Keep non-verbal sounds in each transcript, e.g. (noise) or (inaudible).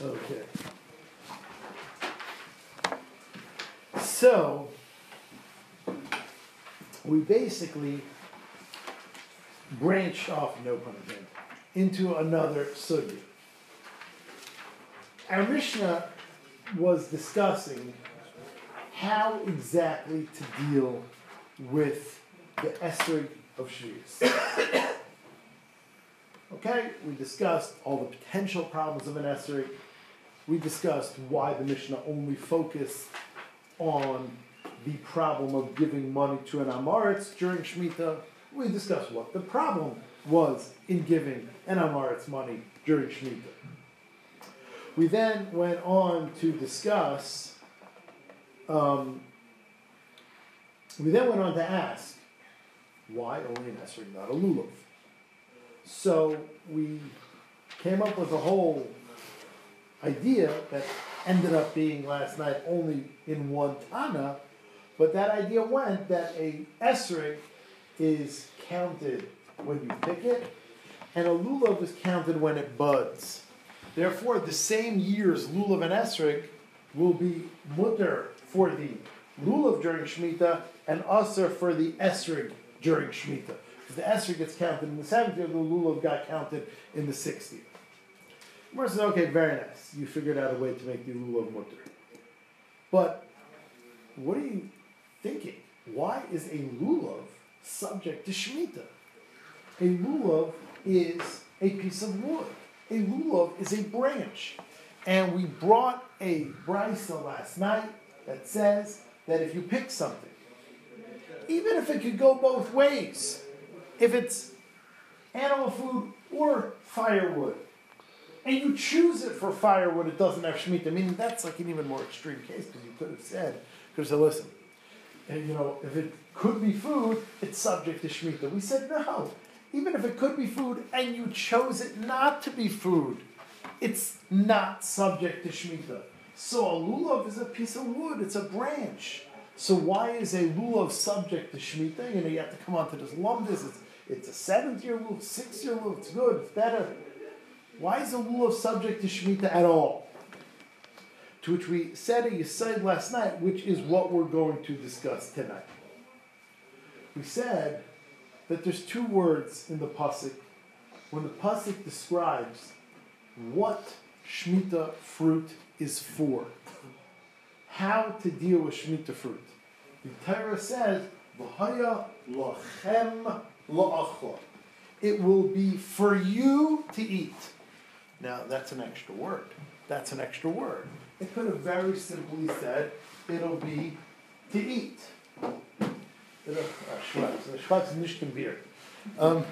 Okay. So, we basically branched off, no pun intended, into another sugya. Our Mishnah was discussing how exactly to deal with the esrog of Shvius. (coughs) okay, we discussed all the potential problems of an esrog. We discussed why the Mishnah only focused on the problem of giving money to an Amaritz during Shemitah. We discussed what the problem was in giving an Amaritz money during Shemitah. We then went on to discuss, um, we then went on to ask, why only an Esrog, not a Lulav? So we came up with a whole idea that ended up being last night only in one Tana, but that idea went that a Esrog is counted when you pick it, and a Lulav is counted when it buds. Therefore, the same year's lulav and esrog will be mutter for the lulav during Shemitah and aser for the esrog during Shemitah. The esrog gets counted in the seventh year, the lulav got counted in the sixth year. Gemara says, okay, very nice. You figured out a way to make the lulav mutter. But what are you thinking? Why is a lulav subject to Shemitah? A lulav is a piece of wood a lulav is a branch. And we brought a brisa last night that says that if you pick something, even if it could go both ways, if it's animal food or firewood, and you choose it for firewood, it doesn't have shemitah. I mean, that's like an even more extreme case because you could have said, could have said, listen, and, you know, if it could be food, it's subject to shemitah. We said no even if it could be food and you chose it not to be food, it's not subject to Shemitah. So a lulav is a piece of wood, it's a branch. So why is a lulav subject to Shemitah? You know, you have to come onto this lumdis. It's, it's a seventh year lulav, sixth year lulav, it's good, it's better. Why is a lulav subject to Shemitah at all? To which we said a said last night, which is what we're going to discuss tonight. We said that there's two words in the pasuk when the pasuk describes what shmita fruit is for, how to deal with shmita fruit. The Torah says, "V'haya lachem la'achla." It will be for you to eat. Now that's an extra word. That's an extra word. It could have very simply said, "It'll be to eat." Schwarz. Schwarz nicht kein Bier. Um,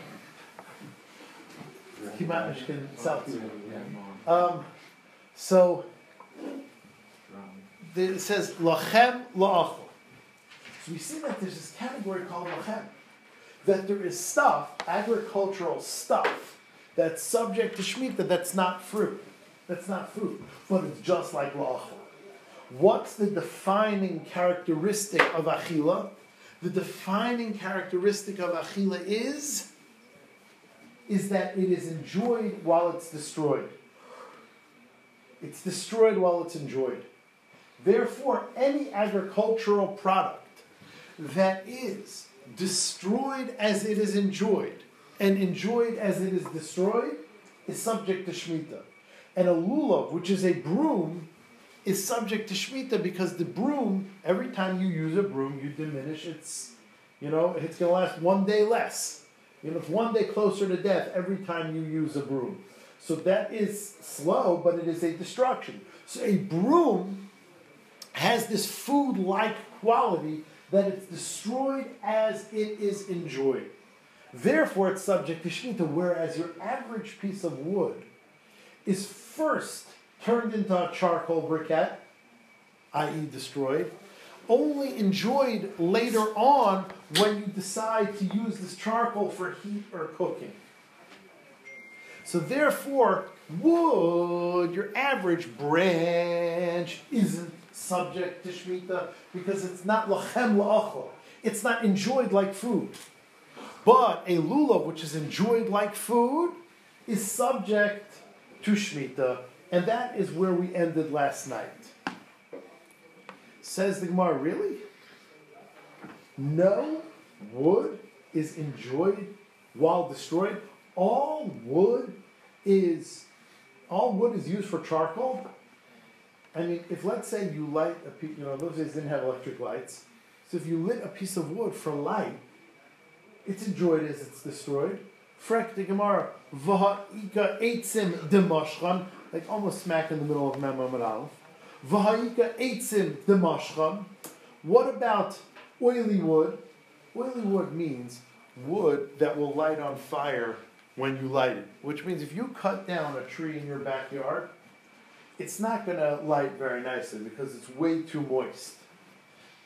kiemat nicht kein Um, so, it says, lachem la'achol. So we see that there's this category called lachem. That there is stuff, agricultural stuff, that's subject to Shemitah that's not fruit. That's not food. But it's just like la'achol. What's the defining characteristic of achila? the defining characteristic of achila is is that it is enjoyed while it's destroyed. It's destroyed while it's enjoyed. Therefore, any agricultural product that is destroyed as it is enjoyed and enjoyed as it is destroyed is subject to Shemitah. And a lulav, which is a broom, is subject to Shemitah because the broom, every time you use a broom, you diminish its, you know, it's going to last one day less. You know, it's one day closer to death every time you use a broom. So that is slow, but it is a destruction. So a broom has this food like quality that it's destroyed as it is enjoyed. Therefore, it's subject to Shemitah, whereas your average piece of wood is first turned into a charcoal briquette, i.e., destroyed, only enjoyed later on when you decide to use this charcoal for heat or cooking. So, therefore, wood, your average branch, isn't subject to Shemitah because it's not lachem la'achol. It's not enjoyed like food. But a lulav, which is enjoyed like food, is subject to Shemitah And that is where we ended last night. Says the Gemara, really? No wood is enjoyed while destroyed. All wood is all wood is used for charcoal. I mean, if let's say you light a piece, you know, those days didn't have electric lights. So if you lit a piece of wood for light, it's enjoyed as it's destroyed. Frek the Gemara, v'ha'ika eitzim demashchan, like almost smack in the middle of Memra Aleph. V'ha'ika eitzim demashchan. What about oily wood? Oily wood means wood that will light on fire when you light it. Which means if you cut down a tree in your backyard, it's not going to light very nicely because it's way too moist.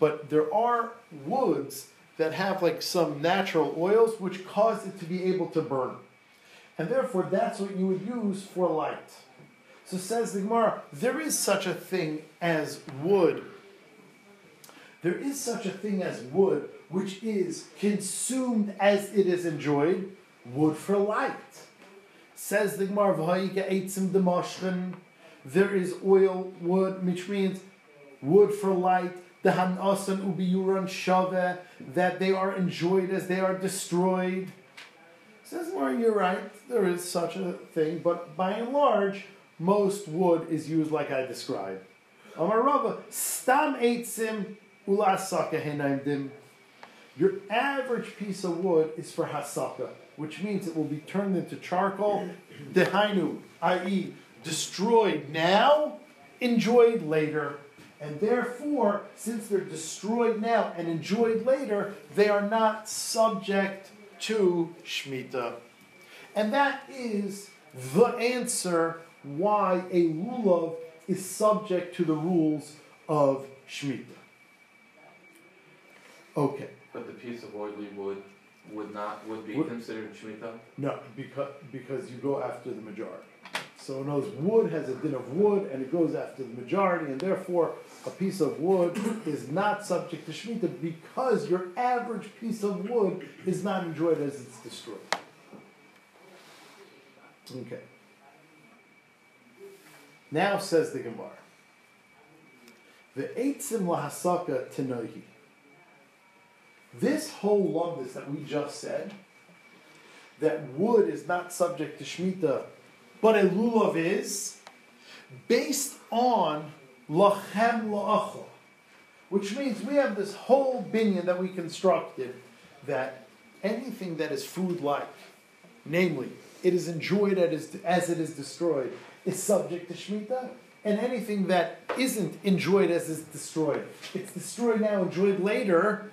But there are woods that have like some natural oils which cause it to be able to burn. And therefore, that's what you would use for light. So says the Gemara, there is such a thing as wood. There is such a thing as wood which is consumed as it is enjoyed, wood for light. Says the Gemara, there is oil, wood, which means wood for light, the hanasan ubiyuran shave, that they are enjoyed as they are destroyed. Says Gemara, you're right, there is such a thing, but by and large, most wood is used like I described. Amar Rava, stam eitzim ulasaka henaimdim. Your average piece of wood is for hasaka, which means it will be turned into charcoal, dehainu, i.e., destroyed now, enjoyed later. And therefore, since they're destroyed now and enjoyed later, they are not subject to Shemitah. And that is the answer why a lulav is subject to the rules of Shemitah. Okay. But the piece of oily wood would not would be Would- considered shemitah. No, because, because you go after the majority. So words, wood has a din of wood and it goes after the majority, and therefore a piece of wood is not subject to Shemitah because your average piece of wood is not enjoyed as it's destroyed. Okay. Now says the Gemara. The eitzim lahasaka tenohi. This whole lumbus that we just said, that wood is not subject to Shemitah, but a lulav is, based on lachem la'achol, which means we have this whole binyan that we constructed that anything that is food-like, namely, it is enjoyed as, it is destroyed, is subject to Shemitah, and anything that isn't enjoyed as is destroyed, it's destroyed now, enjoyed later,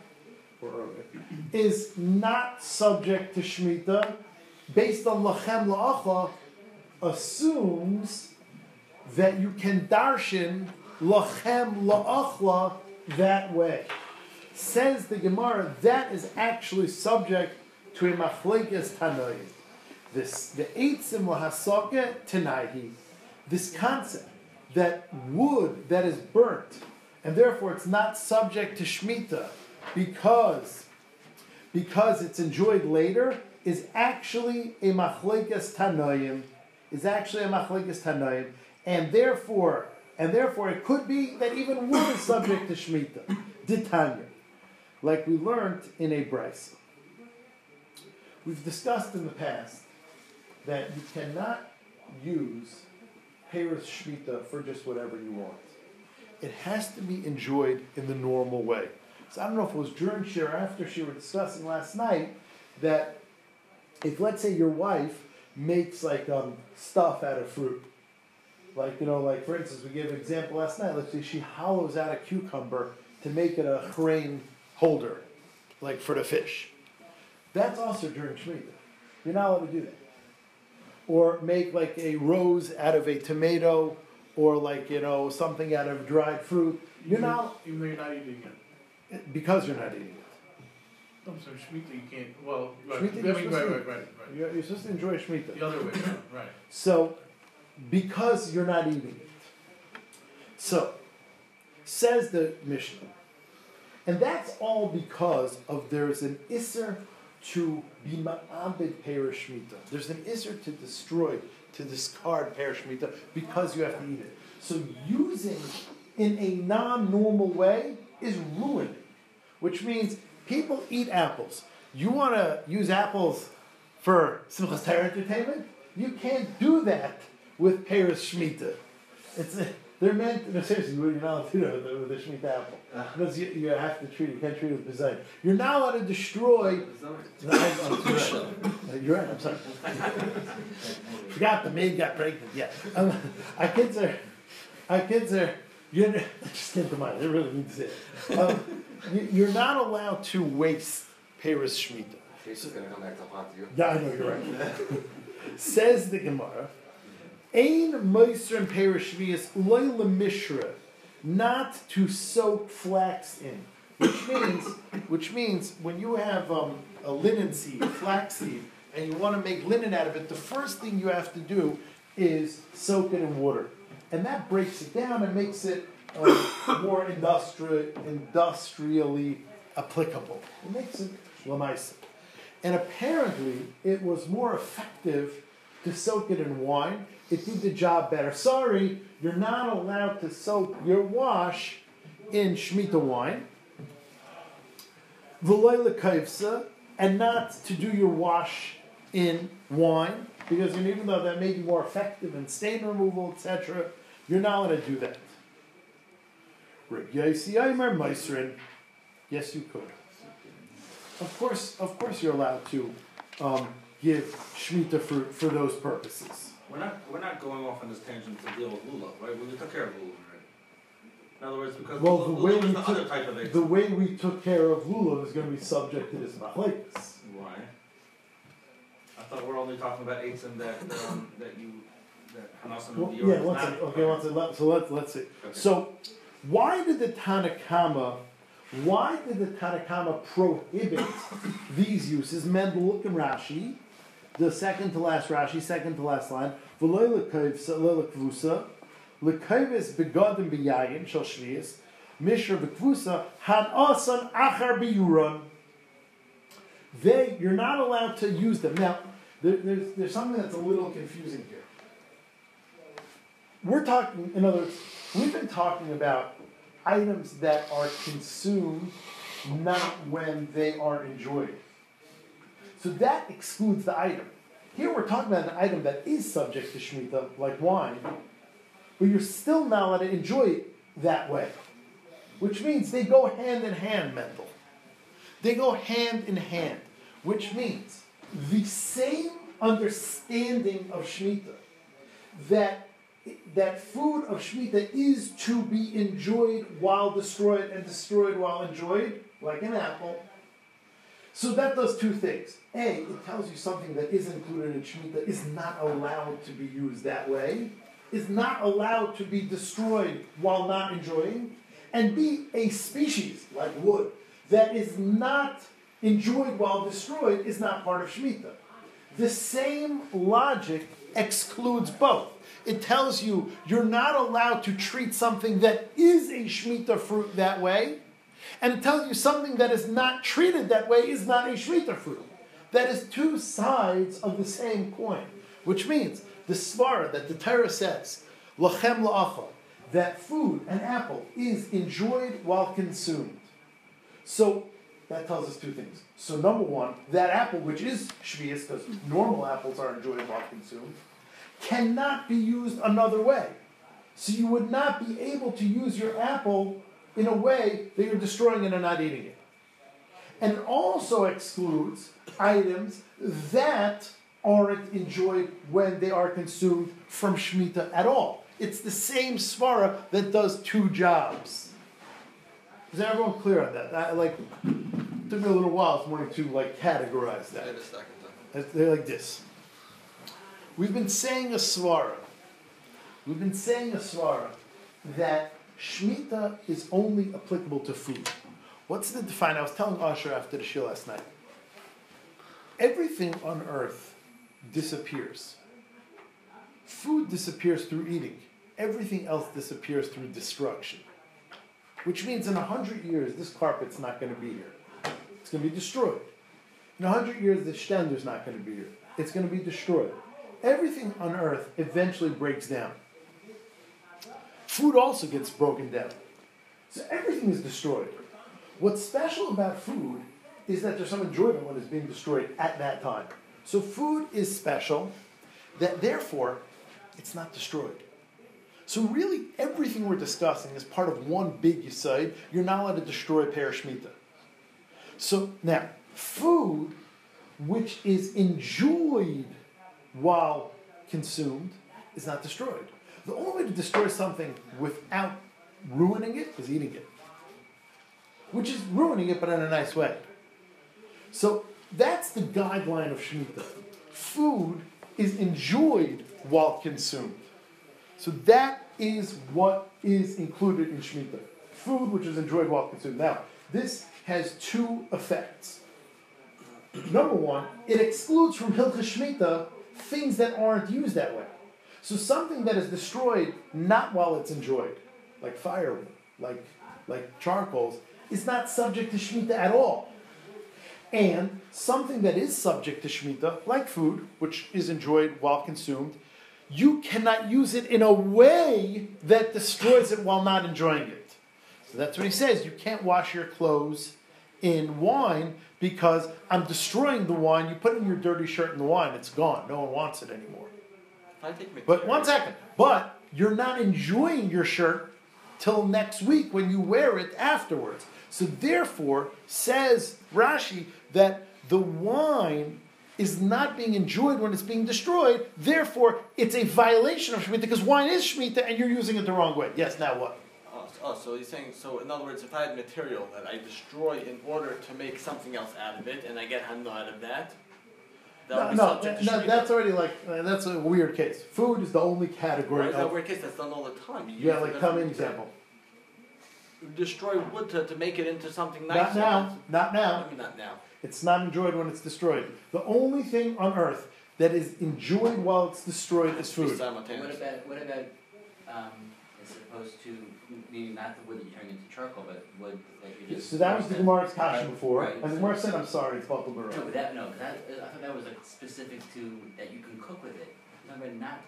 or earlier, is not subject to Shemitah, based on lachem la'achla, assumes that you can darshan lachem la'achla that way. Says the Gemara, that is actually subject to a machlekes tanoim. This the eitzim lahasake tanahi. This concept that wood that is burnt and therefore it's not subject to shmita because because it's enjoyed later is actually a machlekes tanoim is actually a machlekes tanoim and therefore and therefore it could be that even wood is subject to shmita (coughs) ditanya like we learned in a brisa we've discussed in the past that you cannot use Paris Shmita for just whatever you want. It has to be enjoyed in the normal way. So I don't know if it was during Shir or after she were discussing last night that if let's say your wife makes like um, stuff out of fruit, like you know, like for instance, we gave an example last night. Let's say she hollows out a cucumber to make it a crane holder, like for the fish. That's also during Shemitah. You're not allowed to do that or make like a rose out of a tomato or like you know something out of dried fruit. You're not Even though you're not eating it. because you're not eating it. Shemitah you can't, well, right, Shemitah you're mean, supposed right, to- right, right, right. You're, you're supposed to enjoy Shemitah. The other way around, right. So, because you're not eating it. So, says the Mishnah. And that's all because of there's an Isser to be ma'abed perish Shemitah. There's an Isser to destroy, to discard pear shmita because you have to eat it. So using in a non-normal way is ruining, which means people eat apples. You want to use apples for Simchas Torah entertainment? You can't do that with pears shmita. It's a, they're meant. No, seriously, you're not allowed to do it with a shemitah apple because you, you have to treat. it. You can't treat it with design. You're not allowed to destroy. No, I'm- I'm sorry. (laughs) Uh, You're right. I'm sorry. (laughs) Forgot the maid got pregnant. Yeah, um, (laughs) our kids are. Our kids are. You're, (laughs) I just came to mind. I really need to say it. Um, you- you're not allowed to waste Paris Shemitah. Casey's gonna come back to haunt you. Yeah, I know you're right. (laughs) Says the Gemara, Ein Moiser and Perishvias Loila Mishra, not to soak flax in. Which means, which means when you have um, a linen seed, flax seed, and you want to make linen out of it, the first thing you have to do is soak it in water, and that breaks it down and makes it uh, more industri- industrially applicable. It makes it lamaisa. And apparently, it was more effective to soak it in wine. It did the job better. Sorry, you're not allowed to soak your wash in Shemitah wine. V'loy lekaivsa, and not to do your wash in wine, because even though that may be more effective in stain removal, etc., you're not allowed to do that. Reb Yosi Aimer Meisrin, yes, you could. Of course, of course, you're allowed to um, give shmita for, for those purposes. We're not, we're not going off on this tangent to deal with lulav, right? We took care of lulav already. In other words, because Well, the way we the took- other type of. The way we took care of lulav is going to be subject to this machlekes. Why? I thought we're only talking about eights and that, um, that you, that Hanasan Well, and yeah, Dior is one not. second. Okay, one second. Let- So let's let's see. Okay. So, why did the Tanakama, why did the Tanakama prohibit these uses? Mendel, look in Rashi, the second to last Rashi, second to last line. V'loy lekavsa, lo lekvusa, lekavs begadim biyayin shel shvius, mishra bekvusa han asan achar biyuron. They, you're not allowed to use them. Now, there, there's, there's something that's a little confusing here we're talking, in other words, we've been talking about items that are consumed not when they are enjoyed. So that excludes the item. Here we're talking about an item that is subject to Shemitah, like wine, but you're still not allowed to enjoy it that way. Which means they go hand in hand, Mendel. They go hand in hand, which means the same understanding of Shemitah that that food of Shemitah is to be enjoyed while destroyed and destroyed while enjoyed, like an apple. So that does two things. A, it tells you something that is included in Shemitah is not allowed to be used that way, is not allowed to be destroyed while not enjoying. And B, a species, like wood, that is not enjoyed while destroyed is not part of Shemitah. The same logic excludes both. It tells you you're not allowed to treat something that is a Shemitah fruit that way, and it tells you something that is not treated that way is not a Shemitah fruit. That is two sides of the same coin, which means the svara that the Torah says, lachem la'achal, that food, an apple, is enjoyed while consumed. So that tells us two things. So number one, that apple, which is shvius, because normal apples are enjoyed while consumed, cannot be used another way. So you would not be able to use your apple in a way that you're destroying it and not eating it. And also excludes items that aren't enjoyed when they are consumed from Shemitah at all. It's the same svara that does two jobs. Is everyone clear on that? I, like, took me a little while this morning to like categorize that. Wait a second. It's- They're like this. We've been saying a svara. We've been saying a svara that shmita is only applicable to food. What's the define? I was telling Asher after the show last night. Everything on earth disappears. Food disappears through eating. Everything else disappears through destruction. Which means in a hundred years, this carpet's not going to be here. It's going to be destroyed. In a hundred years, the shtender's not going to be here. It's going to be destroyed. everything on earth eventually breaks down. Food also gets broken down. So everything is destroyed. What's special about food is that there's some enjoyment when it's being destroyed at that time. So food is special, that therefore it's not destroyed. So really, everything we're discussing is part of one big Yisod. You're not allowed to destroy Parashmita. So now, food which is enjoyed while consumed is not destroyed. The only way to destroy something without ruining it is eating it, which is ruining it, but in a nice way. So that's the guideline of Shemitah. Food is enjoyed while consumed. So that is what is included in Shemitah. Food which is enjoyed while consumed. Now, this has two effects. Number one, it excludes from Hilchah Shemitah things that aren't used that way. So something that is destroyed not while it's enjoyed, like firewood, like, like charcoals, is not subject to Shemitah at all. And something that is subject to Shemitah, like food, which is enjoyed while consumed, you cannot use it in a way that destroys it while not enjoying it. So that's what he says. You can't wash your clothes in wine because I'm destroying the wine. You put in your dirty shirt in the wine, it's gone. No one wants it anymore. But one second. But you're not enjoying your shirt till next week when you wear it afterwards. So therefore, says Rashi that the wine is not being enjoyed when it's being destroyed. Therefore, it's a violation of Shemitah because wine is Shemitah and you're using it the wrong way. Yes, now what? Oh, so- he's saying, so in other words, if I had material that I destroy in order to make something else out of it, and I get hana out of that, that No, would be no, subject no, that's already like, uh, that's a weird case. Food is the only category is that of. weird case? That's done all the time. You Yeah, like as tell a- me an example. Destroy wood to, to make it into something nice. Not now, not now. I mean, not now. It's not enjoyed when it's destroyed. The only thing on earth that is enjoyed while it's destroyed is Be food. What about, what about, um, as opposed to, meaning not the wood that you turn into charcoal, but wood that you just. So that was the Gemara's kasha Right, before, right. and the Gemara said, "I'm sorry, it's Batal No, but that, no, 'cause that, I thought that was like specific to, that you can cook with it. I'm talking about not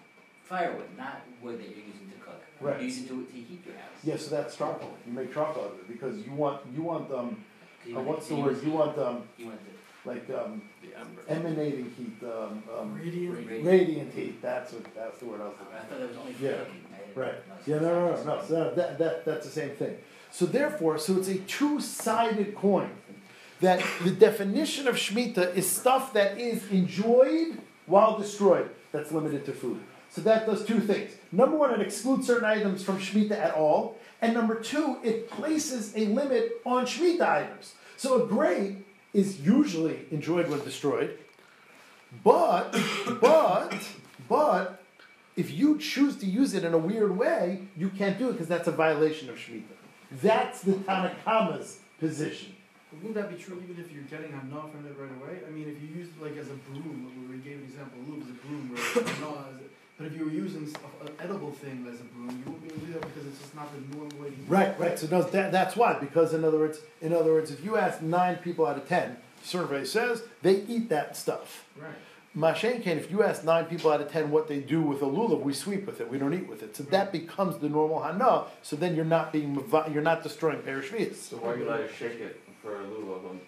firewood, not wood that you're using to cook. Right. You're using to, to heat your house. Yeah, so that's charcoal. You make charcoal out of it because you want you want um 'Cause you uh, want- what's the word? You want um You want like um The emanating heat, um, um Radiant. Radiant. radiant heat. That's what that's the word I was the, looking I thought that was only for Yeah, cooking. Right. Yeah, no, no, no, no. So that, that, that that's the same thing. So therefore, so it's a two-sided coin. That the definition of shmita is stuff that is enjoyed while destroyed. That's limited to food. So that does two things. Number one, it excludes certain items from shmita at all, and number two, it places a limit on shmita items. So a grape is usually enjoyed when destroyed, but but but if you choose to use it in a weird way, you can't do it because that's a violation of Shemitah. That's the Tanakama's position. Wouldn't that be true even if you're getting enough from it right away? I mean, if you used it like as a broom, where we gave an example, Luke as a broom, where hana as a- but if you were using an edible thing as a broom, you wouldn't be able to do that because it's just not the normal way to use Right, it. right. So no, that, that's why. Because in other words, in other words, if you ask nine people out of ten, survey says they eat that stuff. Right. Mashen can, if you ask nine people out of ten what they do with a lulav, we sweep with it. We don't eat with it. So that mm-hmm. becomes the normal hana. So then you're not being you're not destroying parashvias. So why you let it shake it for a lulav on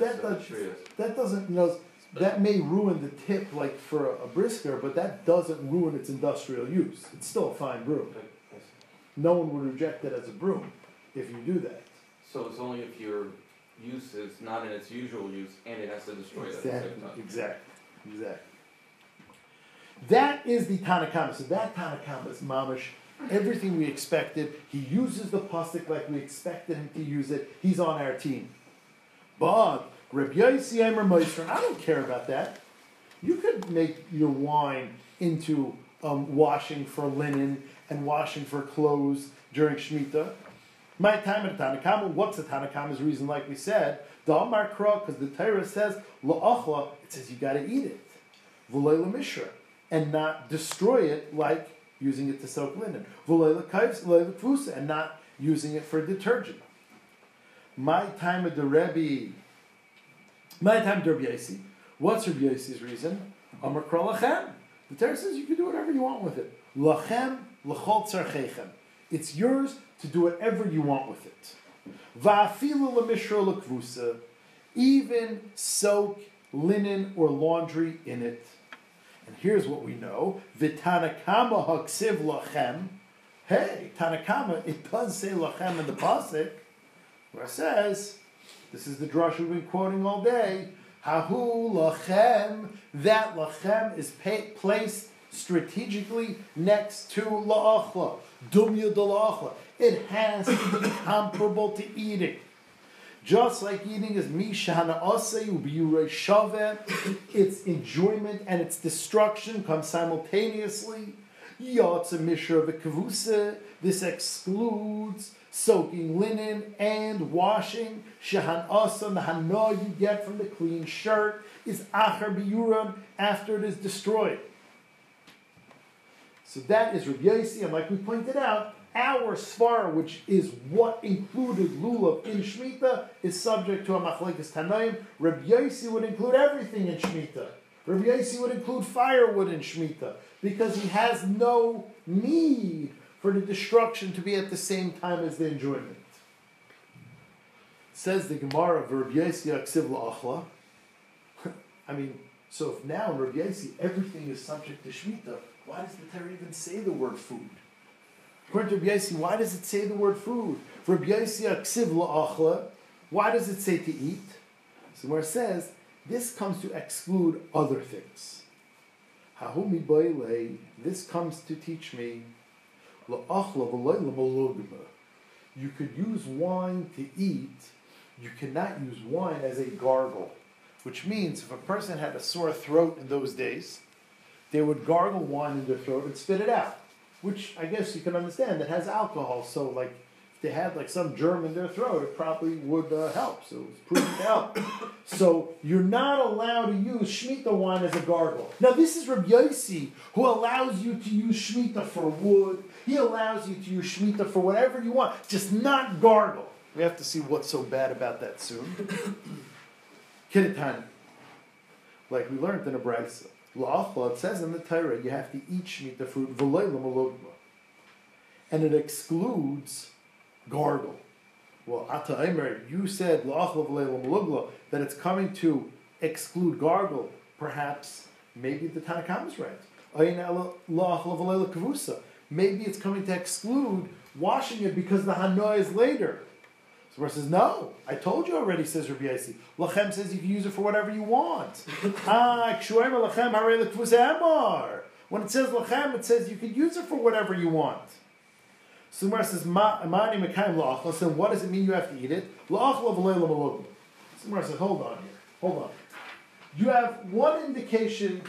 That does- Shriyas? That doesn't you know that may ruin the tip like for a, a brisker, but that doesn't ruin its industrial use. It's still a fine broom. No one would reject it as a broom if you do that. So it's only if your use is not in its usual use and it has to destroy it at the Exactly, same time. exactly, exactly. That is the Tanakama. So that Tanakama is mamish. Everything we expected. He uses the plastic like we expected him to use it. He's on our team. But Reb Yossi Meister, I don't care about that. You could make your wine into um, washing for linen and washing for clothes during Shemitah. My time at Tanakama, what's the Tanakama's reason? Like we said, the Amar because the Torah says la'achla, it says you got to eat it, v'loy mishra, and not destroy it like using it to soak linen, v'loy l'kvusa, and not using it for detergent. My time at the Rebbe, my time at Rabbi Yossi, what's Rabbi Yossi's reason? Amar lachem. The Torah says you can do whatever you want with it. Lachem l'chol tzarchechem. It's yours to do whatever you want with it. Even soak linen or laundry in it. And here's what we know: V'tanakama haksiv lachem. Hey, Tanakama, it does say lachem in the pasuk, where it says, "This is the drush we've been quoting all day." Hahu lachem. That lachem is placed strategically next to la'achla. Dumya de. It has to be comparable to eating. Just like eating is mishana shaveh, its enjoyment and its destruction come simultaneously. Yatsa mishra v'kavuse, this excludes soaking linen and washing. Shahan asa, the hana you get from the clean shirt, is achar biyuram, after it is destroyed. So that is Rabbi Yossi, and like we pointed out, our svara, which is what included lulav in shmita, is subject to a machlekes tanaim. Rabbi Yossi would include everything in shmita. Rabbi Yossi would include firewood in shmita because he has no need for the destruction to be at the same time as the enjoyment. Says the Gemara of Rabbi Yossi aksiv la'achla. (laughs) I mean, so if now in Rabbi Yossi everything is subject to Shemitah, why does the Torah even say the word food? According to Rabbi why does it say the word food? For Rabbi Yossi la'achla, why does it say to eat? So where it says, this comes to exclude other things. This comes to teach me. You could use wine to eat, you cannot use wine as a gargle. Which means if a person had a sore throat in those days, they would gargle wine in their throat and spit it out. Which I guess you can understand that has alcohol. So like if they had like some germ in their throat, it probably would uh, help. So it was proven to help. So you're not allowed to use Shemitah wine as a gargle. Now this is Rabbi Yossi, who allows you to use Shemitah for wood. He allows you to use Shemitah for whatever you want, just not gargle. We have to see what's so bad about that soon. (coughs) Kidditani. Like we learned in a brisa. La'achla, it says in the Torah, you have to eat Shemitah fruit. And it excludes gargle. Well, Ata Eimer, you said that it's coming to exclude gargle. Perhaps, maybe the Tanakhama is right. Maybe it's coming to exclude washing it because the hana is later. So Gemara says, no, I told you already, says Rabbi Yossi. Lachem says you can use it for whatever you want. (laughs) ah, lachem harei l'kvus emar. When it says lachem, it says you can use it for whatever you want. So Gemara says, mani mekayim la'achla. So what does it mean you have to eat it? La'achla v'lei l'malogim. So Gemara says, hold on here, hold on. You have one indication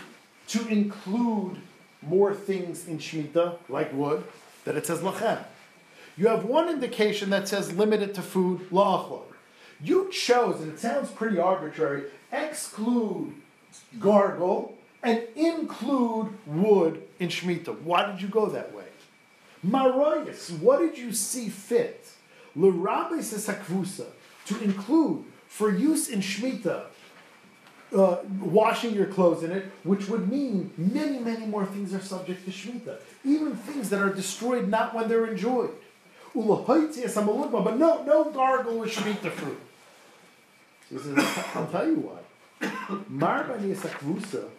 to include more things in Shemitah, like wood, that it says lachem. You have one indication that says limited to food, la'achla. You chose, and it sounds pretty arbitrary, exclude gargle and include wood in Shemitah. Why did you go that way? Maroyas, what did you see fit? L'rabbe sakvusa, to include for use in Shemitah, uh, washing your clothes in it, which would mean many, many more things are subject to Shemitah. Even things that are destroyed not when they're enjoyed. But no, no gargle with Shemitah fruit. So he says, I'll tell you why. Marbani is a kvusa.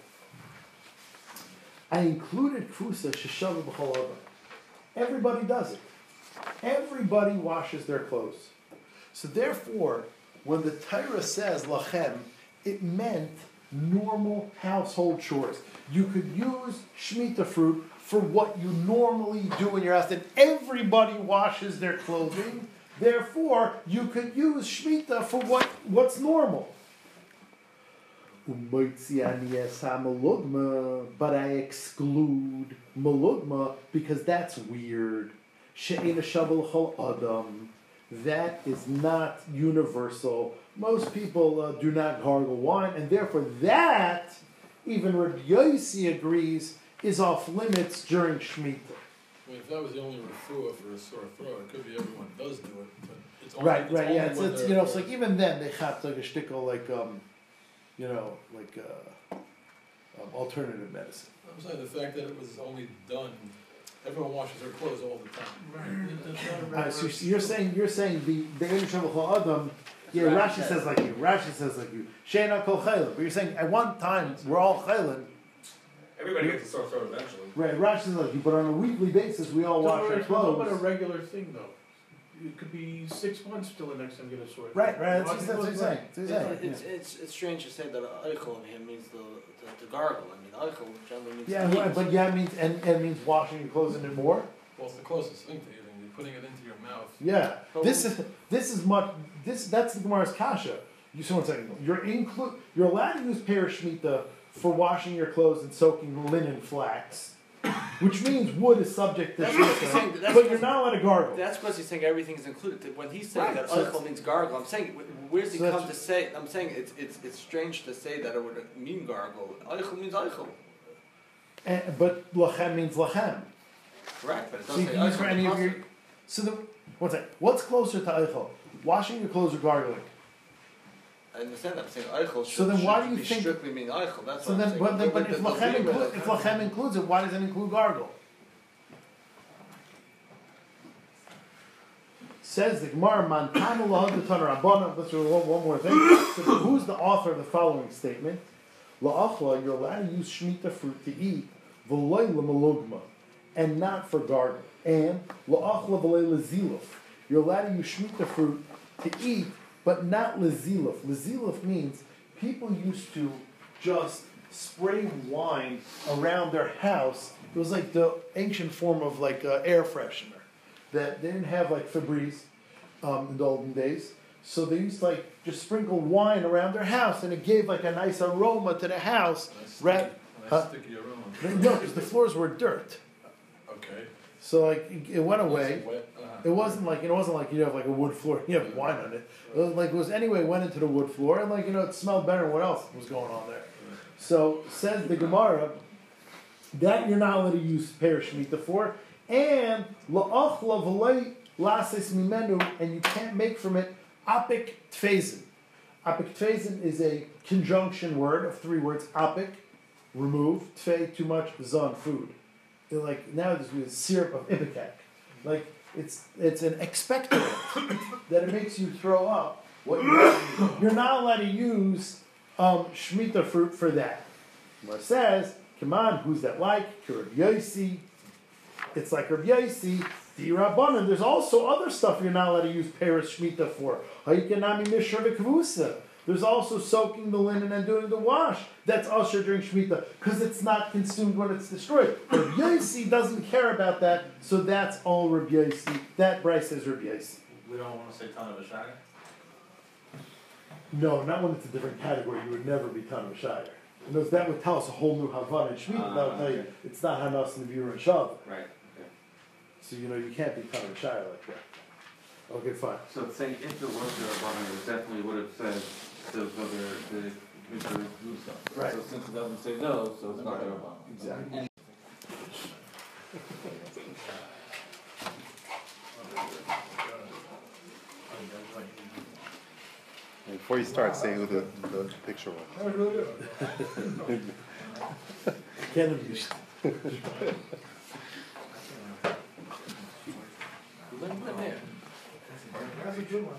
I included kvusa sheshava b'chol Everybody does it. Everybody washes their clothes. So therefore, when the Torah says lachem, it meant normal household chores. You could use Shemitah fruit for what you normally do in your house, and everybody washes their clothing. Therefore, you could use Shemitah for what, what's normal. But I exclude malugma because that's weird. That is not universal. Most people uh, do not gargle wine, and therefore that, even Rabbi Yossi agrees, is off limits during Shemitah. I mean, if that was the only refuah for a sore throat, it could be everyone does do it, but it's only, Right, it's right, only yeah. It's, it's you know, it's like even then they have like a shtickle like um, you know, like uh, um, alternative medicine. I'm saying the fact that it was only done, everyone washes their clothes all the time. Right, that's not a Alright, so you're saying, you're saying the, the Ein Shavach Adam, yeah, Rashi Rashi says. says like you, Rashi says like you, Sheina Kol Chaylim, but you're saying at one time, we're all Chaylim, Everybody gets a sore throat eventually. right, Rashi says like you, but on a weekly basis, we all Don't wash worry, our it's not about a clothes. regular thing though. It could be six months till the next time you get a sore. throat. Right, right, that's, Washing that's what clothes, he's saying, that's what he's saying, It's, it's, it's strange to say that eichel in him means the, the, the gargle, I mean, eichel generally means. yeah. to Yeah, eat. but yeah, it means, and, and it means washing your clothes in it more, Well, it's the closest thing to eating, you're putting it into your mouth. yeah. But This is, this is much, this, that's the Gemara's Kasha. You see one second, you're include, you're allowed to use parashmita for washing your clothes and soaking linen flax, which means wood is subject to That's saying, that's but you're not allowed to gargle. That's because he's saying everything's included. When he's saying Right, that so means gargle, I'm saying, wh- where's he So come to say, I'm saying it's, it's, it's strange to say that it would mean gargle. Eichel means eichel. And, but lachem means lachem. Correct, but it So doesn't you say eichel for any of your. So the what's that? What's closer to eichel? Washing your clothes or gargling? I understand that, I'm saying eichel should, So then why do you think- strictly mean eichel, that's So what I'm then, saying. but then, but the- if lachem includes if lachem includes it, why does it include gargle? Says the Gemara, "Mantanu lahadatan rabbana." Let's do one, one more thing. So who's the author of the following statement? La'achla, you're allowed to use shemitah fruit to eat, v'loy l'malugma, and not for gargle. And la'achla v'loy l'ziluf, you're allowed to use shemitah fruit to eat, but not l'ziluf. L'ziluf means people used to just spray wine around their house. It was like the ancient form of like uh, air freshener that they didn't have like Febreze um, in the olden days. So they used to like just sprinkle wine around their house, and it gave like a nice aroma to the house. Nice Right. sticky, nice Huh? sticky aroma. No, because the floors were dirt, Okay. so like it went away. It wasn't like it wasn't like you have like a wood floor, you have wine on it. It was like it was anyway went into the wood floor, and like you know it smelled better. What else was going on there? So says the Gemara that you're not allowed to use pear shemitah for, and la'achla v'lei lasis mimenu, and you can't make from it apik tfezin. Apik tfezin is a conjunction word of three words. Apik, remove, tfei, too much, zon, food. They're like nowadays we syrup of ipecac. Like it's it's an expectorant that it makes you throw up. What you're, you're not allowed to use um, shmita fruit for that. Where it says, come on, who's that like? It's like the Rabbanan. There's also other stuff you're not allowed to use Paris Shmita for. Mishra V'Kvusa. There's also soaking the linen and doing the wash. That's usher during Shemitah because it's not consumed when it's destroyed. Rabbi Yosi doesn't care about that, so that's all Rabbi Yosi. That Bryce says Rabbi Yosi. We don't wanna say ton of a shot. No, not when it's a different category. You would never be Tanam Shire. Because that would tell us a whole new Havana and Shemitah. that would ah, tell you it's not Hanas and Vira and Shav. Right, okay. So you know you can't be Tanam Shire like that. Okay, fine. So it's saying if it was there, it definitely would have said those other, the, Mr. Russo. Right. So since it doesn't say no, so it's not their Obama. Exactly. Before you start, say who the, the picture was. Can't abuse. Let him in there. That's a good one.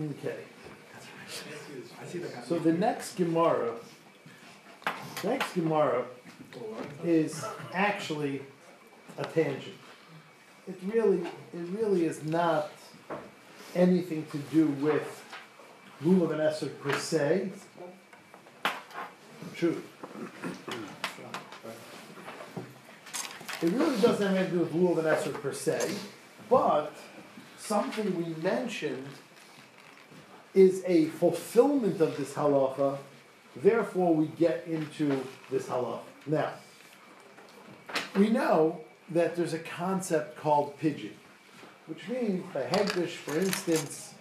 Okay. So the next Gemara, next Gemara is actually a tangent. It really, it really is not anything to do with Lulav and Esrog per se. True. It really doesn't have anything to do with Lulav and Esrog per se, but something we mentioned is a fulfillment of this halacha, therefore we get into this halacha. Now, we know that there's a concept called pidyon, which means by hekdesh, for instance,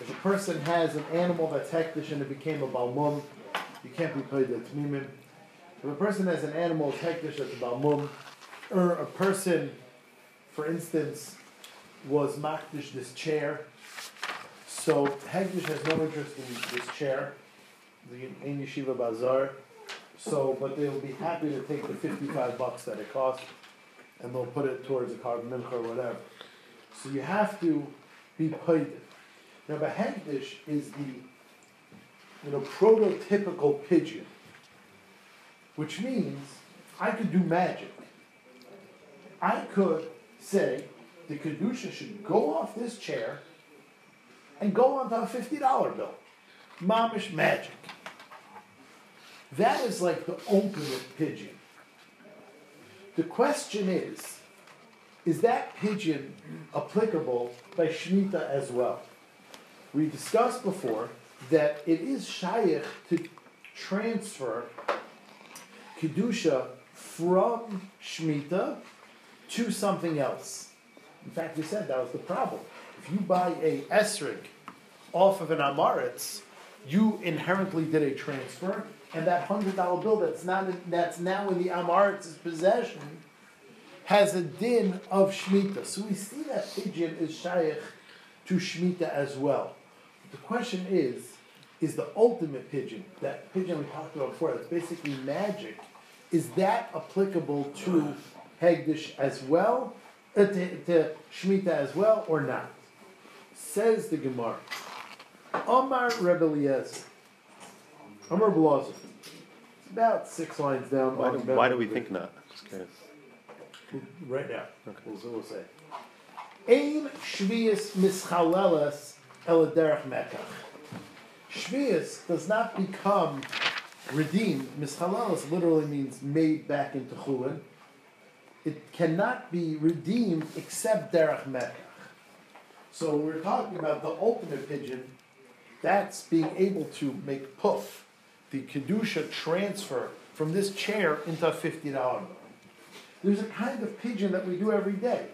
if a person has an animal that's hekdesh and it became a balmum, you can't be paid the tmimim. If a person has an animal that's hektish that's a balmum, or a person, for instance, was Makdish this chair. So Hekdesh has no interest in this chair, the Ein Yeshiva Bazaar. So, but they'll be happy to take the fifty-five bucks that it costs, and they'll put it towards a korban mincha or whatever. So you have to be paid. Now, the Hekdesh is the, you know, prototypical pidyon, which means I could do magic. I could say the kedusha should go off this chair and go onto a fifty dollar bill. Mamish magic. That is like the ultimate pidyon. The question is, is that pidyon applicable by Shemitah as well? We discussed before that it is shaykh to transfer kedusha from Shemitah to something else. In fact, we said that was the problem. If you buy a esrog off of an amaretz, you inherently did a transfer, and that hundred dollar bill that's not that's now in the amaritz's possession has a din of shmita. So we see that pidyon is shaykh to shmita as well. The question is, is the ultimate pidyon that pidyon we talked about before? That's basically magic. Is that applicable to Hekdesh as well, uh, to, to Shemitah as well, or not? Says the Gemara. Omar Rebbe Omar Blazer. It's about six lines down. Why do, why do we think not? Just curious. Right now. Okay. We'll, we'll say. Ein Shvius Mischalelas Eladerech Mekach. Shvius does not become redeemed. Mischalelas literally means made back into Chulin. It cannot be redeemed except Derech Mekach. So we're talking about the ultimate pidyon. That's being able to make puff, the kedusha transfer from this chair into a fifty dollar bill. There's a kind of pidyon that we do every day.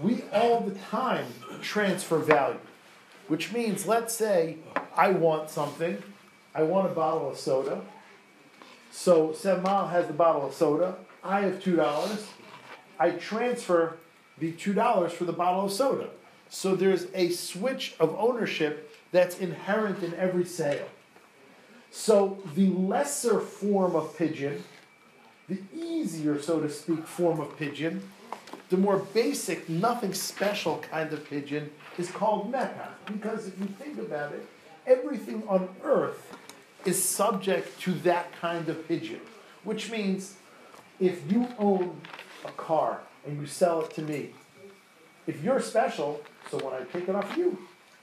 We all the time transfer value, which means, let's say I want something, I want a bottle of soda. So Semal has the bottle of soda. I have two dollars. I transfer the two dollars for the bottle of soda. So there's a switch of ownership that's inherent in every sale. So the lesser form of pidyon, the easier, so to speak, form of pidyon, the more basic, nothing special kind of pidyon is called mekach. Because if you think about it, everything on earth is subject to that kind of pidyon. Which means if you own a car and you sell it to me, if you're special, so when I take it off you,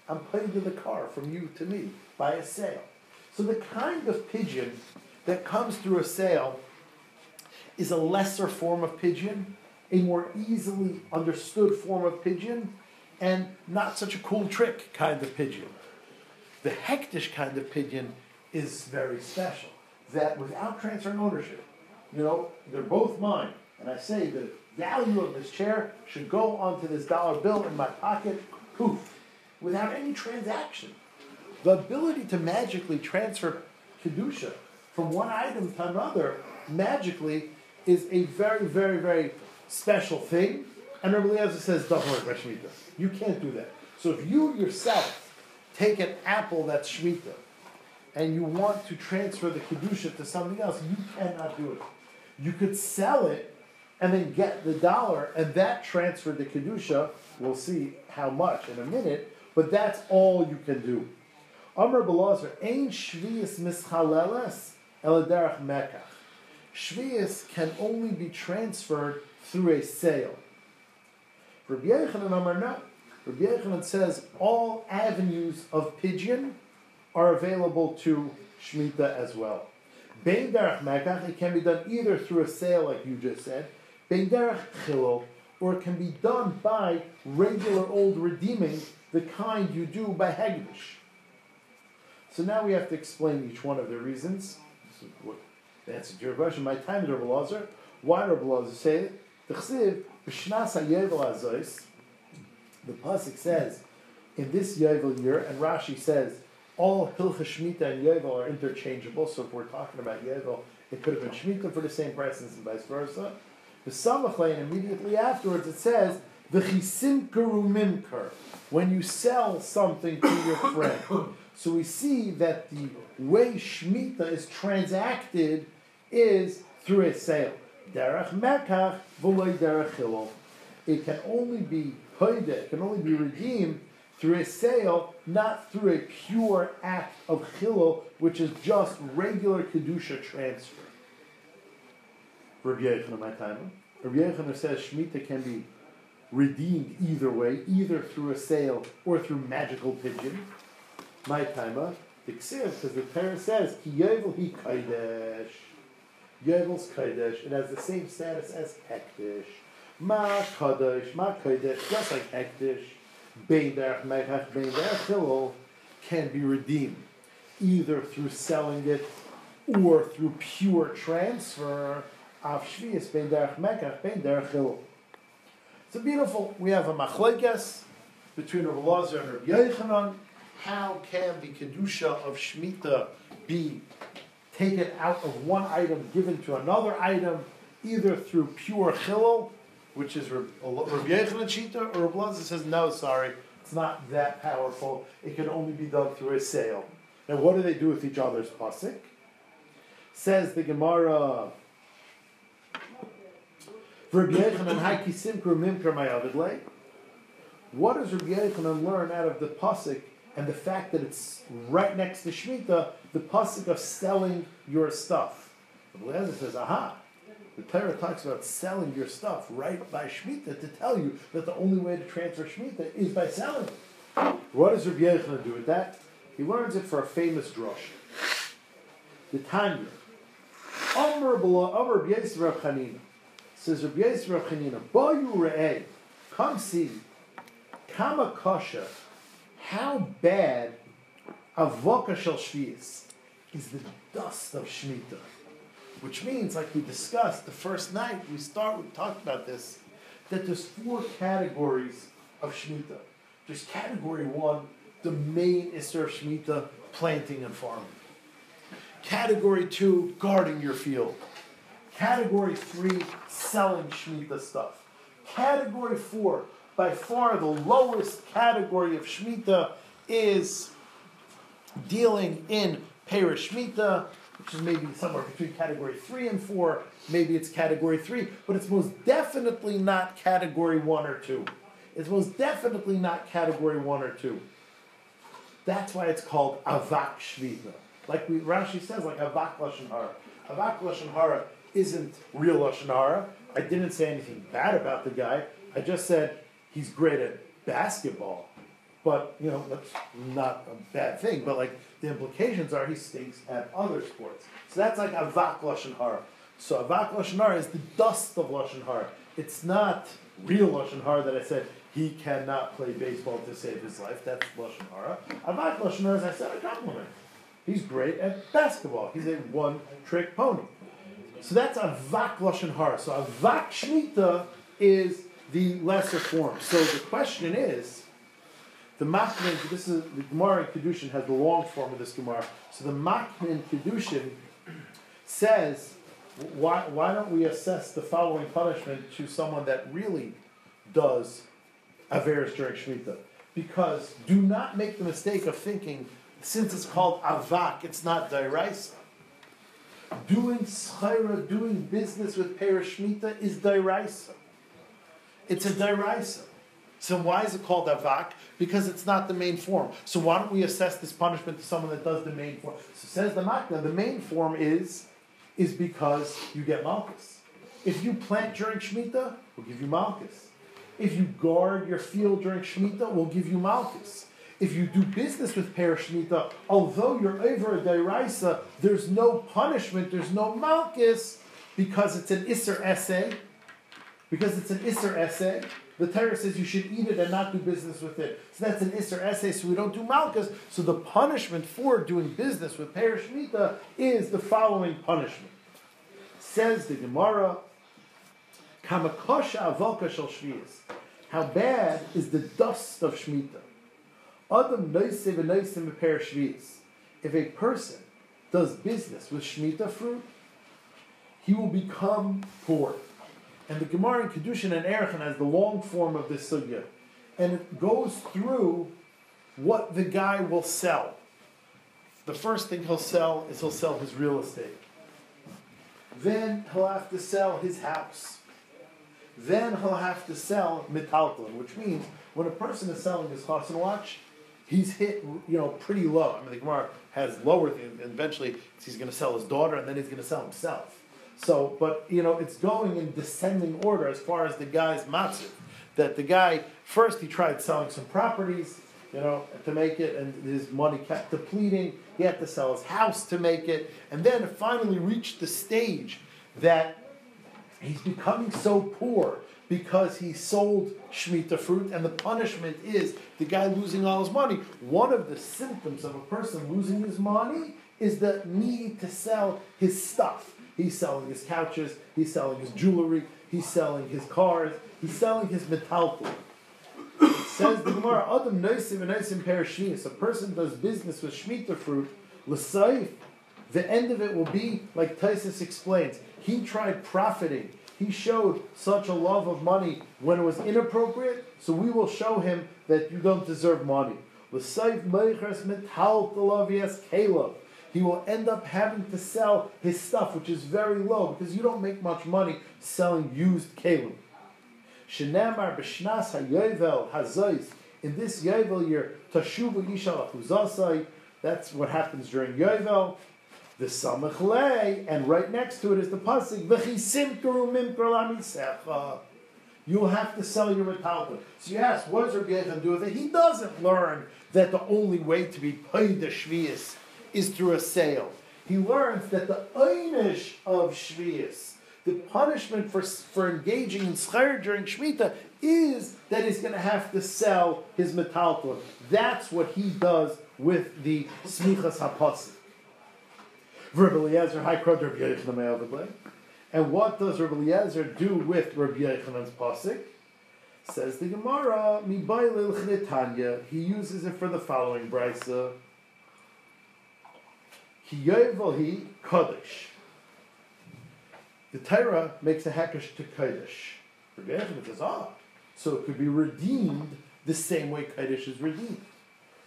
I'm paid to the car from you to me by a sale. So the kind of pidyon that comes through a sale is a lesser form of pidyon, a more easily understood form of pidyon, and not such a cool trick kind of pidyon. The hekdesh kind of pidyon is very special. That without transferring ownership, you know, they're both mine. And I say the value of this chair should go onto this dollar bill in my pocket, poof, without any transaction. The ability to magically transfer Kedusha from one item to another magically is a very, very, very special thing. And Rabbi Eliezer says, doesn't work by Shemitah. You can't do that. So if you yourself take an apple that's Shemitah and you want to transfer the Kedusha to something else, you cannot do it. You could sell it and then get the dollar, and that transferred the Kedusha. We'll see how much in a minute, but that's all you can do. Amr Belazar, Ein Shvius Mischaleles Eladerach Mekach. Shvius can only be transferred through a sale. Rabbi Yochanan Amar no. Rabbi Yochanan says all avenues of pidyon are available to Shemitah as well. Bein derech it can be done either through a sale, like you just said, bein derech chilul, or it can be done by regular old redeeming, the kind you do by hekdesh. So now we have to explain each one of the reasons. To your question. My time is Lazar. Why Rabbi say it? The chsiv b'shnas hayevel. The pasuk says in this Yovel year, and Rashi says all Hilcha Shemitah and Yovel are interchangeable. So if we're talking about Yovel, it could have been Shemitah for the same presence and vice versa. The Samachlain immediately afterwards it says V'chisimkeru mimker. When you sell something to your friend. (coughs) So we see that the way Shemitah is transacted is through a sale. Derech mekach v'loy derech chilul. It can only be paid, it can only be redeemed through a sale, not through a pure act of chilul, which is just regular kedusha transfer. Rabbi Yochanan, my time. Rabbi Yochanan says Shemitah can be redeemed either way, either through a sale or through magical pidyon. My timer, the because the Torah says ki yovel hi kaidesh. Yovel's kaidesh. It has the same status as hekdesh. Ma kadosh, ma kaidesh, just like hekdesh. Mechach, bein derech hilol, can be redeemed either through selling it or through pure transfer. Derech mekach, bein derech hilol. It's a beautiful. We have a machlekes between Rabbi Lazar and Rabbi Yochanan. How can the kedusha of shmita be taken out of one item, given to another item, either through pure chilul, which is Rabbi Yochanan shita, or Rabbi Lazar says no, sorry, it's not that powerful. It can only be done through a sale. Now, what do they do with each other's pasuk? Says the Gemara. What does Rabbi Yochanan learn out of the pasuk and the fact that it's right next to Shemitah, the pasuk of selling your stuff? Rabbi Eliezer says, aha, the Torah talks about selling your stuff right by Shemitah to tell you that the only way to transfer Shemitah is by selling it. What does Rabbi Yochanan do with that? He learns it for a famous drush. The Tanya. Amr B'Yisrael Rav Chanina. Says Rabbi Yisrael Chanina, Bayu Re'eh, come see, Kama Kasha, how bad Avoka Shel is the dust of Shemitah. Which means, like we discussed the first night, we start, we talked about this, that there's four categories of Shemitah. There's category one, the main Isser of Shemitah, planting and farming. Category two, guarding your field. Category three, selling Shemitah stuff. Category four, by far the lowest category of Shemitah, is dealing in Perish Shemitah, which is maybe somewhere between category three and four. Maybe it's category three, but it's most definitely not category one or two. It's most definitely not category one or two. That's why it's called Avak Shvita. Like we, Rashi says, like Avak Lashon Hara. Avak Lashon Hara isn't real Lashon Hara. I didn't say anything bad about the guy. I just said he's great at basketball. But, you know, that's not a bad thing. But, like, the implications are he stinks at other sports. So that's like Avak Lashon Hara. So Avak Lashon Hara is the dust of Lashon Hara. It's not real Lashon Hara that I said he cannot play baseball to save his life. That's Lashon Hara. Avak Lashon Hara, as I said, a compliment. He's great at basketball. He's a one-trick pony. So that's Avak Lashon Hara. So Avak Shmita is the lesser form. So the question is, the Machman, this is the Gemara in Kedushin has the long form of this Gemara. So the Machman Kedushin says, why, why don't we assess the following punishment to someone that really does Averis during Shemitah? Because do not make the mistake of thinking, since it's called Avak, it's not Dairaisa. Doing Schaira, doing business with Perish Shemitah is Dairaisa. It's a Dairaisa. So why is it called avak? Because it's not the main form. So why don't we assess this punishment to someone that does the main form? So says the Makna, the main form is is because you get malchus. If you plant during Shemitah, we'll give you malchus. If you guard your field during Shemitah, we'll give you malchus. If you do business with Perish Shemitah, although you're over a there's no punishment, there's no malchus, because it's an Isser essay. Because it's an Isser essay, the Torah says you should eat it and not do business with it. So that's an Isser essay, so we don't do Malchus. So the punishment for doing business with Perish Shemitah is the following punishment. Says the Gemara, Kamakosha avoka shel shviyas. How bad is the dust of Shemitah? Adam noise v'noisim Perish shviyas. If a person does business with Shemitah fruit, he will become poor. And the Gemara in Kedushin and Erechon has the long form of this sugya. And it goes through what the guy will sell. The first thing he'll sell is he'll sell his real estate. Then he'll have to sell his house. Then he'll have to sell metalton, which means when a person is selling his Hassan watch, he's hit you know pretty low. I mean, the Gemara has lower things, and eventually he's going to sell his daughter, and then he's going to sell himself. So, but you know, it's going in descending order as far as the guy's matzah. That the guy first he tried selling some properties, you know, to make it, and his money kept depleting. He had to sell his house to make it, and then it finally reached the stage that he's becoming so poor because he sold Shemitah fruit, and the punishment is the guy losing all his money. One of the symptoms of a person losing his money is the need to sell his stuff. He's selling his couches, he's selling his jewelry, he's selling his cars, he's selling his metaltal. Says the Gemara, Adam noisim and noisim perishmius. A person does business with Shemitah fruit, l'saif, the end of it will be, like Tysus explains, he tried profiting he showed such a love of money when it was inappropriate, so we will show him that you don't deserve money. He will end up having to sell his stuff, which is very low, because you don't make much money selling used kalim. In this Yovel year, Tashuvu Isha That's what happens during Yovel the samach and right next to it is the pasuk v'chisim kurumim misecha. You'll have to sell your metalta. So you ask, what does Rabbi Yechon do with it? He doesn't learn that the only way to be paid the shvius is through a sale. He learns that the einish of shvius, the punishment for, for engaging in schar during shmita, is that he's going to have to sell his metalta. That's what he does with the smichas hapasik. Rabbi Eliezer, High Krod Rabbi Yochanan And what does Rabbi Eliezer do with Rabbi Yochanan's pasuk? Says the Gemara, Chnetanya. He uses it for the following brisa. Kiyovahi Kodesh. The Torah makes a hakash to Kodesh. Yochanan says, ah, so it could be redeemed the same way Kodesh is redeemed.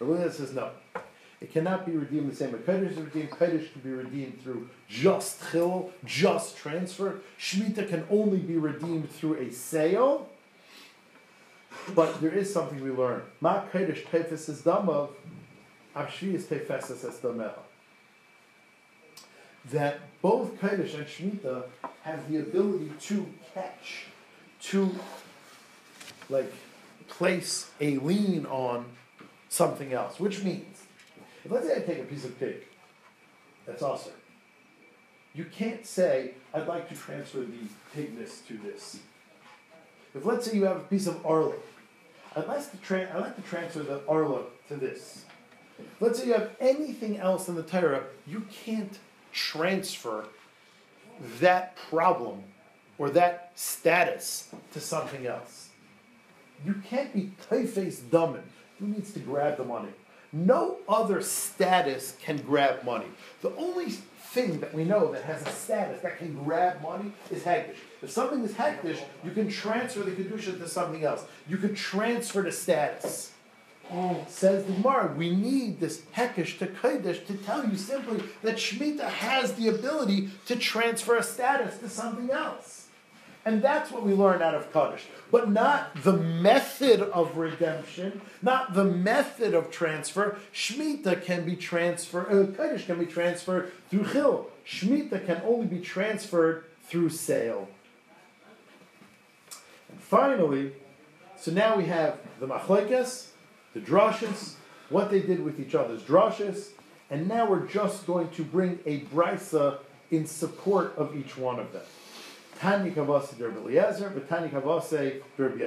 Eliezer says, no. It cannot be redeemed the same way Kodesh is redeemed. Kodesh can be redeemed through just chil, just transfer. Shemitah can only be redeemed through a sale. But there is something we learn. Ma Kodesh tefes is damav, Ashvi is tefes es dameha. That both Kodesh and Shemitah have the ability to catch, to like place a lien on something else, which means if let's say I take a piece of pig, that's awesome. You can't say, I'd like to transfer the pigness to this. If let's say you have a piece of arla, I'd like to, tra- I'd like to transfer the arla to this. Let's say you have anything else in the Torah, you can't transfer that problem or that status to something else. You can't be typeface dumbin. Who needs to grab the money? No other status can grab money. The only thing that we know that has a status that can grab money is hekdesh. If something is hekdesh, you can transfer the kedusha to something else. You can transfer the status. Says the Gemara, we need this hekesh to kodesh to tell you simply that Shemitah has the ability to transfer a status to something else. And that's what we learn out of Kaddish. But not the method of redemption, not the method of transfer. Shemitah can be transferred, uh, Kaddish can be transferred through Chil. Shemitah can only be transferred through sale. And finally, so now we have the Machlekes, the Drashas, what they did with each other's Drashas, and now we're just going to bring a Brisa in support of each one of them. Tanya Kavase Derb Eliezer, but Tanya Kavase Derb.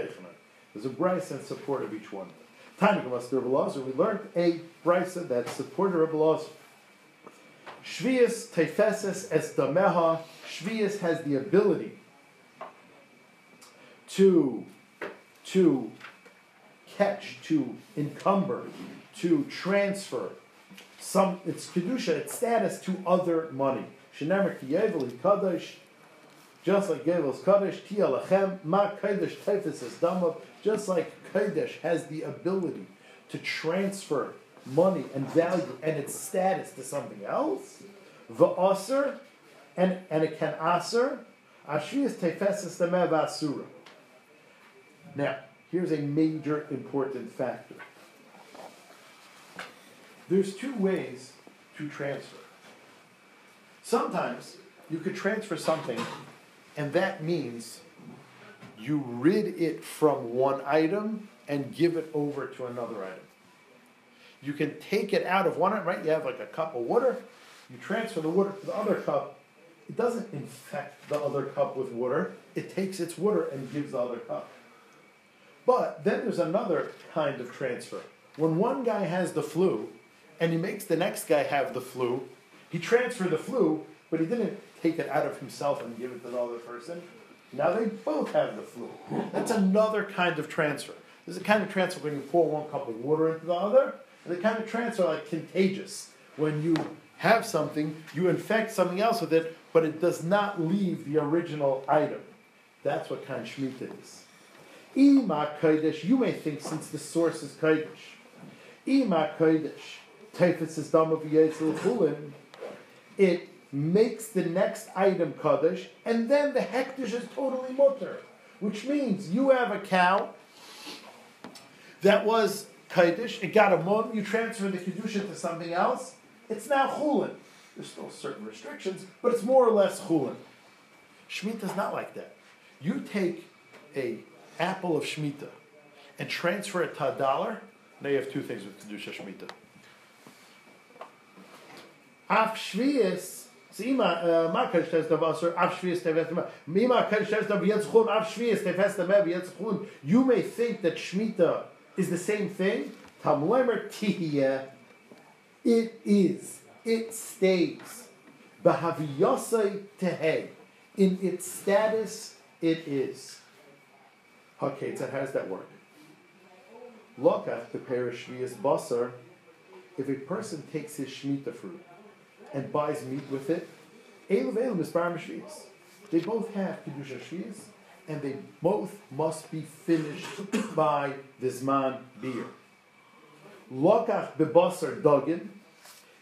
There's a brisa in support of each one. Tanya Kavase Derb Eliezer, we learned a brisa that supported Derb Eliezer. Shvius Tefeses Es Dameha. Shvius has the ability to, to catch, to encumber, to transfer some its kedusha, its status to other money. Shenemer Kiyevel Kadosh Just like Gevel's Kaddish, Tia Lachem, Ma Kodesh Tefes is Damav, just like Kodesh has the ability to transfer money and value and its status to something else, Va'aser, and, and it can aser, Ashrias Tefesis Demev Asura. Now, here's a major important factor. There's two ways to transfer. Sometimes you could transfer something, and that means you rid it from one item and give it over to another item. You can take it out of one, right? You have like a cup of water, you transfer the water to the other cup. It doesn't infect the other cup with water, it takes its water and gives the other cup. But then there's another kind of transfer. When one guy has the flu and he makes the next guy have the flu, he transferred the flu, but he didn't take it out of himself and give it to the other person. Now they both have the flu. That's another kind of transfer. There's a kind of transfer when you pour one cup of water into the other, and the kind of transfer like contagious. When you have something, you infect something else with it, but it does not leave the original item. That's what kind of Shemitah is. Ima Kodesh, you may think since the source is Kodesh. Ima Kodesh, Tefetz is Dama V'yetzel Chulin, it makes the next item Kodesh, and then the Hekdesh is totally mutter. Which means you have a cow that was Kodesh, it got a mun, you transfer the Kedusha to something else, it's now Chulin. There's still certain restrictions, but it's more or less Chulin. Shemitah is not like that. You take a apple of Shemitah and transfer it to a dollar, now you have two things with Kedusha Shemitah. Af Shvius, so ima ma kesh tes af af you may think that Shemitah is the same thing. It is. It stays. Bahaviyasai tehe in its status it is Okay, so how does that work? Look at the parish Shvias Basar. If a person takes his Shemitah fruit and buys meat with it, Elav Elav Misparim Shvias. They both have Kedusha Shvias, and they both must be finished (coughs) by the biur. Lokach bebasar dugin.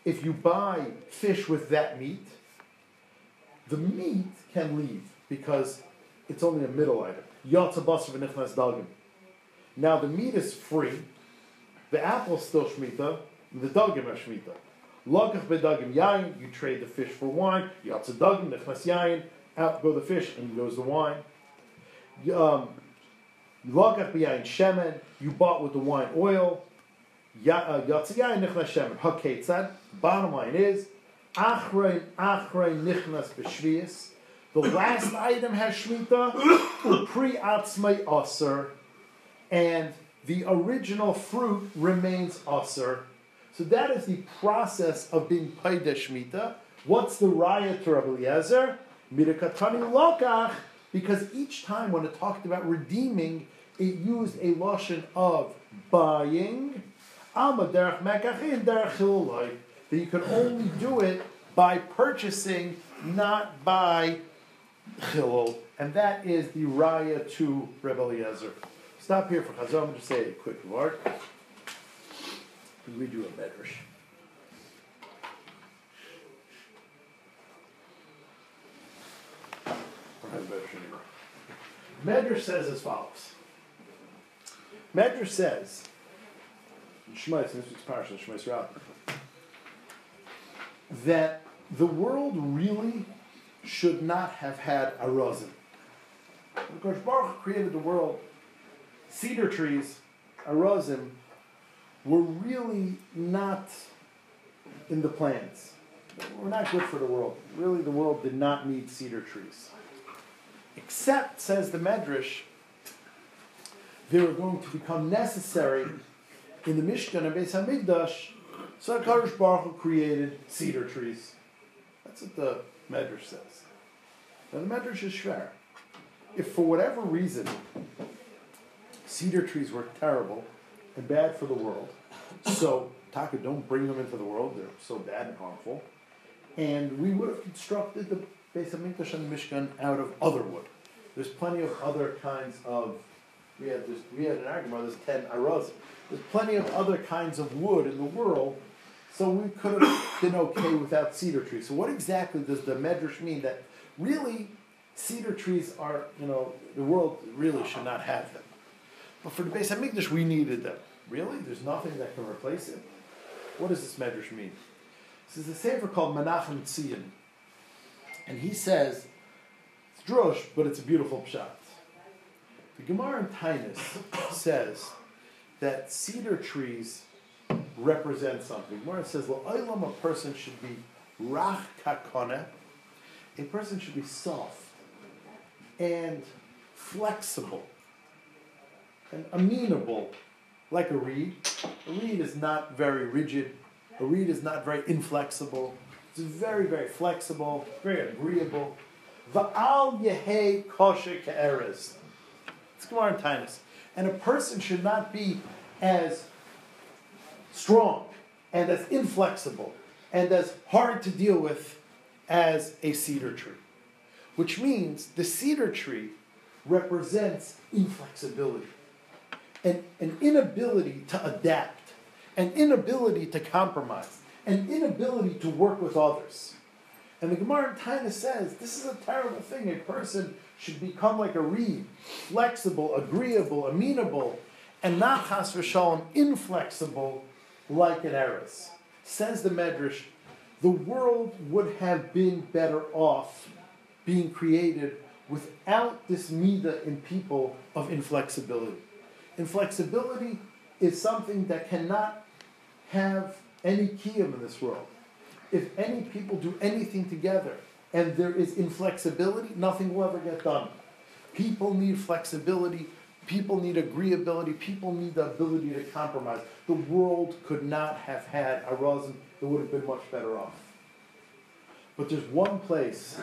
If you buy fish with that meat, the meat can leave because it's only a middle item. Yotza v'nichnas dugin. Now the meat is free, the apple's still shmita, the dugim are shmita. Lokach bedugim yain, you trade the fish for wine. Yotza dugim nichnas yain, out go the fish and goes the wine. Um, Lokach b'yain shemen, you bought with the wine oil. uh, Yotza yain nichnas shemen. Haketzad. Bottom line is, achrei achrei nichnas b'shvius. The last item has shmita, pre atzmai aser, and the original fruit remains aser. So that is the process of being paid shmita. What's the raya to Rabbi Eliezer? Midakatani lokach, because each time when it talked about redeeming, it used a lotion of buying. Alma derech mekachin derech. That you can only do it by purchasing, not by chilul, and that is the raya to Rebbe Eliezer. Stop here for Chazal. I'm going to say a quick word. We do a medrash. Medrash says as follows. Medrash says, this week's that the world really should not have had a rosin. Because Baruch created the world, cedar trees, a rosin, were really not in the plans. Were not good for the world. Really, the world did not need cedar trees. Except, says the Medrash, they were going to become necessary in the Mishkan and Beis Hamikdash. So Kadosh Baruch created cedar trees. That's what the Medrash says. Now the Medrash is shver. If for whatever reason cedar trees were terrible and bad for the world, so Taka don't bring them into the world, they're so bad and harmful, and we would have constructed the Beis Hamikdash and the Mishkan out of other wood. There's plenty of other kinds of. We had this, we had an argument. There's ten aros. There's plenty of other kinds of wood in the world, so we could have been okay without cedar trees. So what exactly does the medrash mean that really cedar trees are you know the world really should not have them, but for the Beis Hamikdash we needed them. Really, there's nothing that can replace it. What does this medrash mean? This is a sefer called Menachem Tzion. And he says, it's drush, but it's a beautiful pshat. The Gemara in Taanis says that cedar trees represent something. Gemara says, La'olam, a person should be rach kakone, a person should be soft and flexible and amenable like a reed. A reed is not very rigid. A reed is not very inflexible. It's very, very flexible, very agreeable. Va'al yehei kosher ke'eres. It's Gemara Taanis. And a person should not be as strong and as inflexible and as hard to deal with as a cedar tree. Which means the cedar tree represents inflexibility an, an inability to adapt, an inability to compromise, an inability to work with others. And the Gemara in Taina says this is a terrible thing. A person should become like a reed, flexible, agreeable, amenable, and not chas v'shalom, inflexible like an eris. Says the Medrash, the world would have been better off being created without this midah in people of inflexibility. Inflexibility is something that cannot have any kiyum in this world. If any people do anything together and there is inflexibility, nothing will ever get done. People need flexibility, people need agreeability, people need the ability to compromise. The world could not have had Arazim that would have been much better off. But there's one place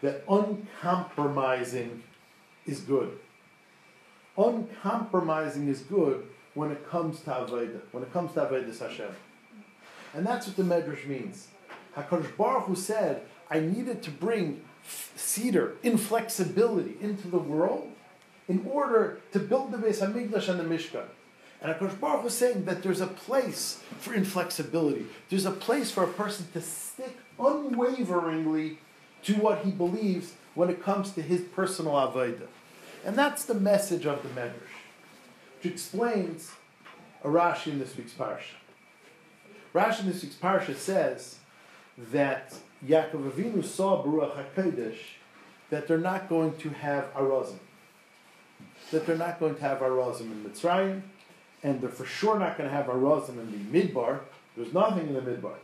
that uncompromising is good uncompromising is good when it comes to Avodah, when it comes to Avodah Hashem. And that's what the Medrash means. HaKadosh Baruch Hu said, I needed to bring cedar, inflexibility into the world in order to build the Beis HaMikdash and the Mishkan. And HaKadosh Baruch is saying that there's a place for inflexibility. There's a place for a person to stick unwaveringly to what he believes when it comes to his personal Avodah. And that's the message of the Medrash, which explains a Rashi in this week's parsha. Rashi in this week's parsha says that Yaakov Avinu saw Baruch HaKodesh that they're not going to have Arazim. That they're not going to have Arazim in Mitzrayim, and they're for sure not going to have Arazim in the Midbar. There's nothing in the Midbar.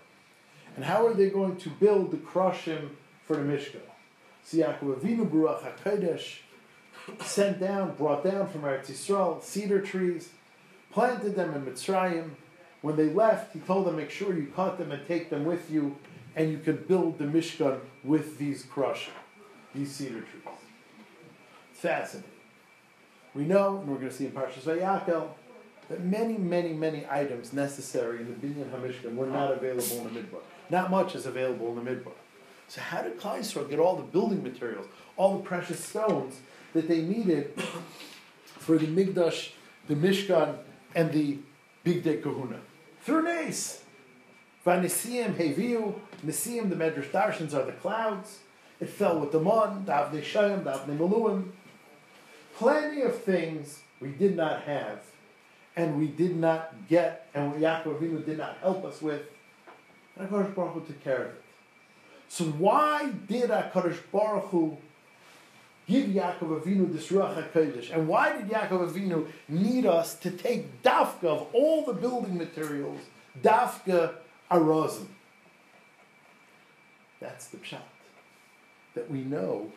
And how are they going to build the Krushim for the Mishkan? So Yaakov Avinu Baruch sent down, brought down from Eretz Yisrael, cedar trees, planted them in Mitzrayim. When they left, he told them, make sure you cut them and take them with you, and you can build the Mishkan with these crushing, these cedar trees. Fascinating. We know, and we're going to see in Parshas Vayakel, that many, many, many items necessary in the Binyan HaMishkan were not available in the Midbar. Not much is available in the Midbar. So how did Klal Yisrael get all the building materials, all the precious stones that they needed (coughs) for the Migdash, the Mishkan, and the Bigdei Kehunah. Through Nace. Vanisiim Heviu, Nisiim, the Medrash Darshans are the clouds. It fell with the Mon, Davne Shayim, Davne Maluim. Plenty of things we did not have, and we did not get, and Yaakov Avinu did not help us with. And HaKadosh Baruch Hu took care of it. So why did HaKadosh Baruch Hu give Yaakov Avinu this Ruach HaKodesh? And why did Yaakov Avinu need us to take dafka of all the building materials, dafka arazim? That's the pshat. That we know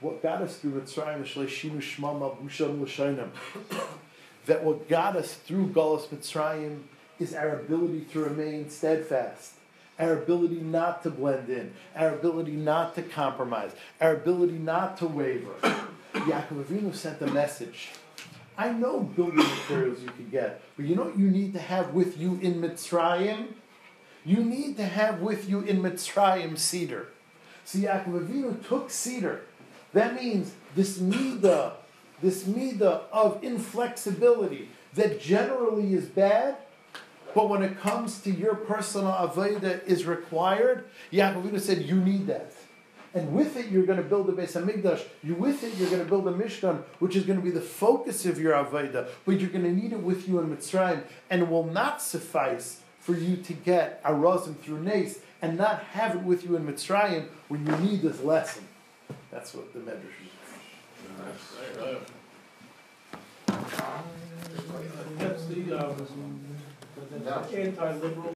what got us through Mitzrayim, Shleishinu Shmama. That what got us through Galus Mitzrayim is our ability to remain steadfast our ability not to blend in, our ability not to compromise, our ability not to waver. Yaakov Avinu sent a message. I know building materials you can get, but you know what you need to have with you in Mitzrayim? You need to have with you in Mitzrayim cedar. So Yaakov Avinu took cedar. That means this midah, this midah of inflexibility that generally is bad, but when it comes to your personal avodah is required, Yaakov said you need that. And with it, you're going to build a Beis Hamikdash. You with it, you're going to build a Mishkan, which is going to be the focus of your avodah. But you're going to need it with you in Mitzrayim, and it will not suffice for you to get Arazim through Nace and not have it with you in Mitzrayim when you need this lesson. That's what the Medrash is. Right, right. That's the, um, anti-liberal